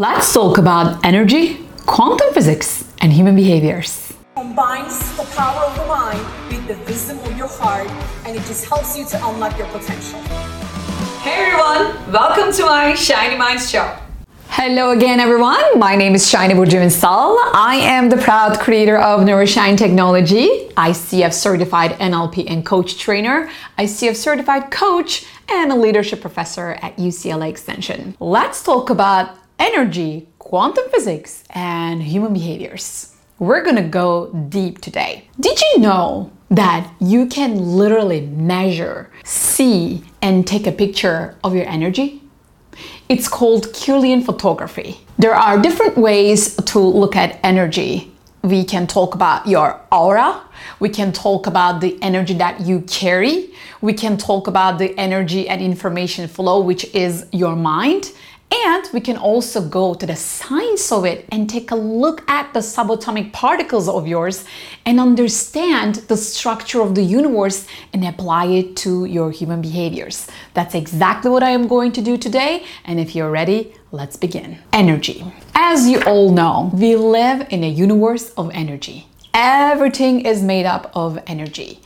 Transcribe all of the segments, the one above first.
Let's talk about energy, quantum physics, and human behaviors. Combines the power of the mind with the wisdom of your heart, and it just helps you to unlock your potential. Hey everyone, welcome to my Shiny Minds show. Hello again, everyone. My name is Shiny Burjuvinsal. I am the proud creator of Neuroshine Technology, ICF certified NLP and coach trainer, ICF certified coach, and a leadership professor at UCLA Extension. Let's talk about energy, quantum physics, and human behaviors. We're gonna go deep today. Did you know that you can literally measure, see, and take a picture of your energy? It's called Kirlian photography. There are different ways to look at energy. We can talk about your aura. We can talk about the energy that you carry. We can talk about the energy and information flow, which is your mind. And we can also go to the science of it and take a look at the subatomic particles of yours and understand the structure of the universe and apply it to your human behaviors. That's exactly what I am going to do today. And if you're ready, let's begin. Energy. As you all know, we live in a universe of energy. Everything is made up of energy.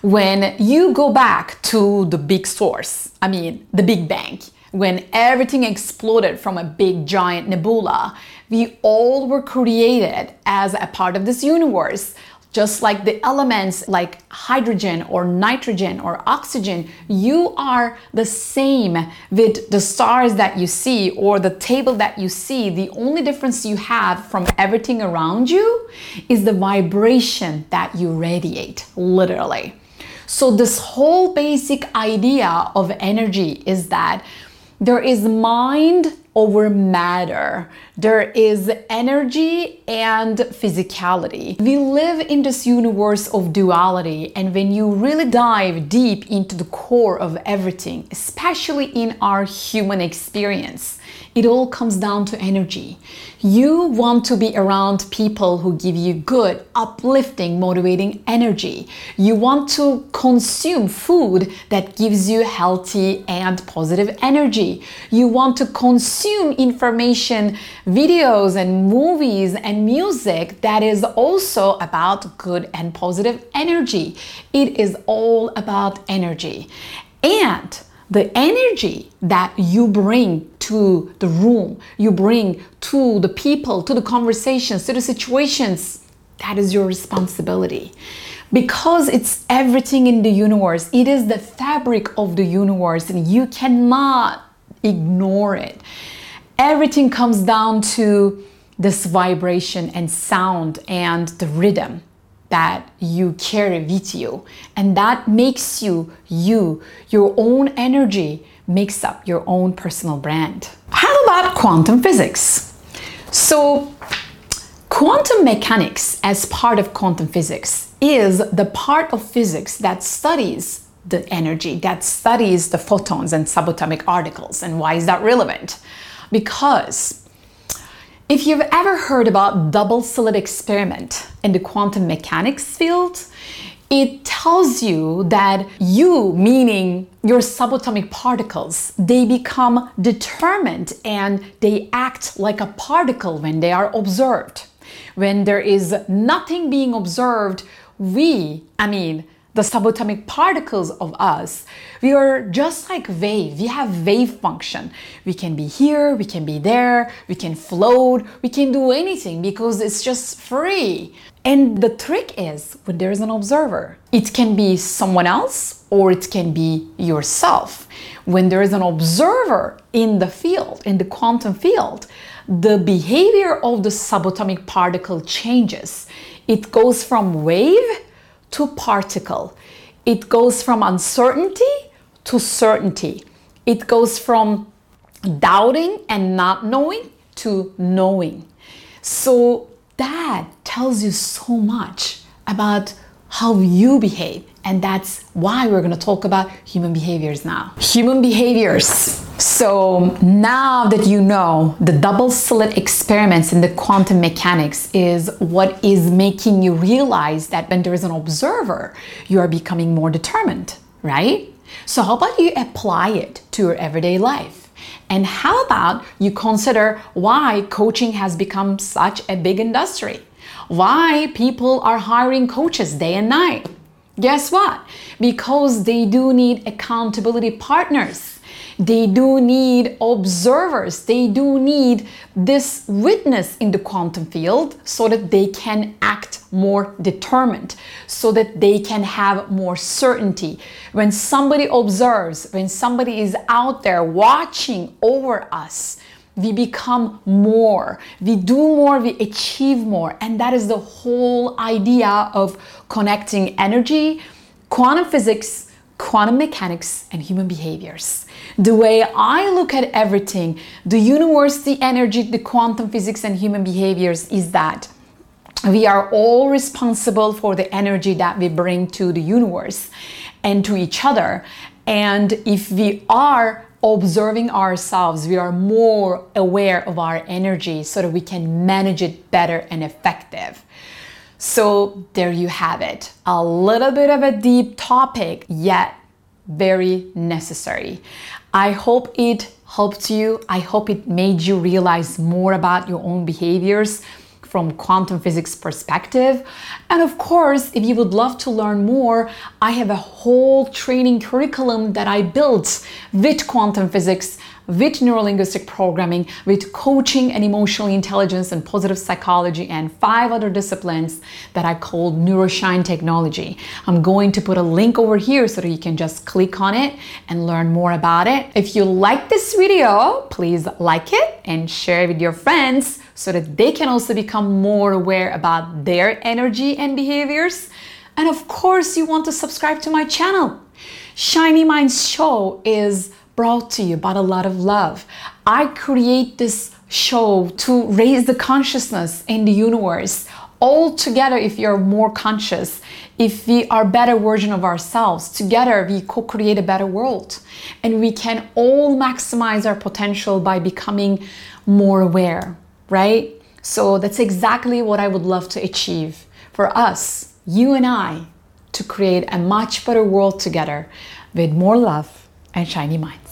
When you go back to the big source, I mean, the Big Bang, when everything exploded from a big giant nebula, we all were created as a part of this universe. Just like the elements like hydrogen or nitrogen or oxygen, you are the same with the stars that you see or the table that you see. The only difference you have from everything around you is the vibration that you radiate, literally. So, this whole basic idea of energy is that there is mind over matter. There is energy and physicality. We live in this universe of duality, and when you really dive deep into the core of everything, especially in our human experience, it all comes down to energy. You want to be around people who give you good, uplifting, motivating energy. You want to consume food that gives you healthy and positive energy. You want to consume information, videos, and movies and music that is also about good and positive energy. It is all about energy. And the energy that you bring to the room, you bring to the people, to the conversations, to the situations, that is your responsibility. Because it's everything in the universe, it is the fabric of the universe, and you cannot ignore it. Everything comes down to this vibration and sound and the rhythm that you carry with you. And that makes you you. Your own energy makes up your own personal brand. How about quantum physics? So, quantum mechanics, as part of quantum physics, is the part of physics that studies the energy, that studies the photons and subatomic particles. And why is that relevant? Because if you've ever heard about double slit experiment in the quantum mechanics field, it tells you that you, meaning your subatomic particles, they become determined and they act like a particle when they are observed. When there is nothing being observed, we, I mean, the subatomic particles of us, we are just like wave. We have wave function. We can be here, we can be there, we can float, we can do anything because it's just free. And the trick is when there's an observer, it can be someone else or it can be yourself. When there is an observer in the field, in the quantum field, the behavior of the subatomic particle changes. It goes from wave to particle. It goes from uncertainty to certainty. It goes from doubting and not knowing to knowing. So that tells you so much about how you behave. And that's why we're gonna talk about human behaviors now. Human behaviors so now that you know the double slit experiments in the quantum mechanics is what is making you realize that when there is an observer, you are becoming more determined, right? So how about you apply it to your everyday life? And how about you consider why coaching has become such a big industry? Why people are hiring coaches day and night? Guess what? Because they do need accountability partners. They do need observers. They do need this witness in the quantum field so that they can act more determined, so that they can have more certainty. When somebody observes, when somebody is out there watching over us, we become more, we do more, we achieve more. And that is the whole idea of connecting energy, quantum physics, quantum mechanics, and human behaviors. The way I look at everything, the universe, the energy, the quantum physics, and human behaviors is that we are all responsible for the energy that we bring to the universe and to each other. And if we are observing ourselves, we are more aware of our energy so that we can manage it better and effective. So there you have it. A little bit of a deep topic, yet very necessary. I hope it helped you. I hope it made you realize more about your own behaviors from quantum physics perspective. And of course, if you would love to learn more, I have a whole training curriculum that I built with quantum physics with neurolinguistic programming, with coaching and emotional intelligence and positive psychology, and five other disciplines that I call Neuroshine Technology. I'm going to put a link over here so that you can just click on it and learn more about it. If you like this video, please like it and share it with your friends so that they can also become more aware about their energy and behaviors. And of course, you want to subscribe to my channel. Shiny Minds Show is brought to you by a lot of love. I create this show to raise the consciousness in the universe. All together, if you're more conscious, if we are better version of ourselves, together we co-create a better world. And we can all maximize our potential by becoming more aware, right? So that's exactly what I would love to achieve for us, you and I, to create a much better world together with more love and shiny minds.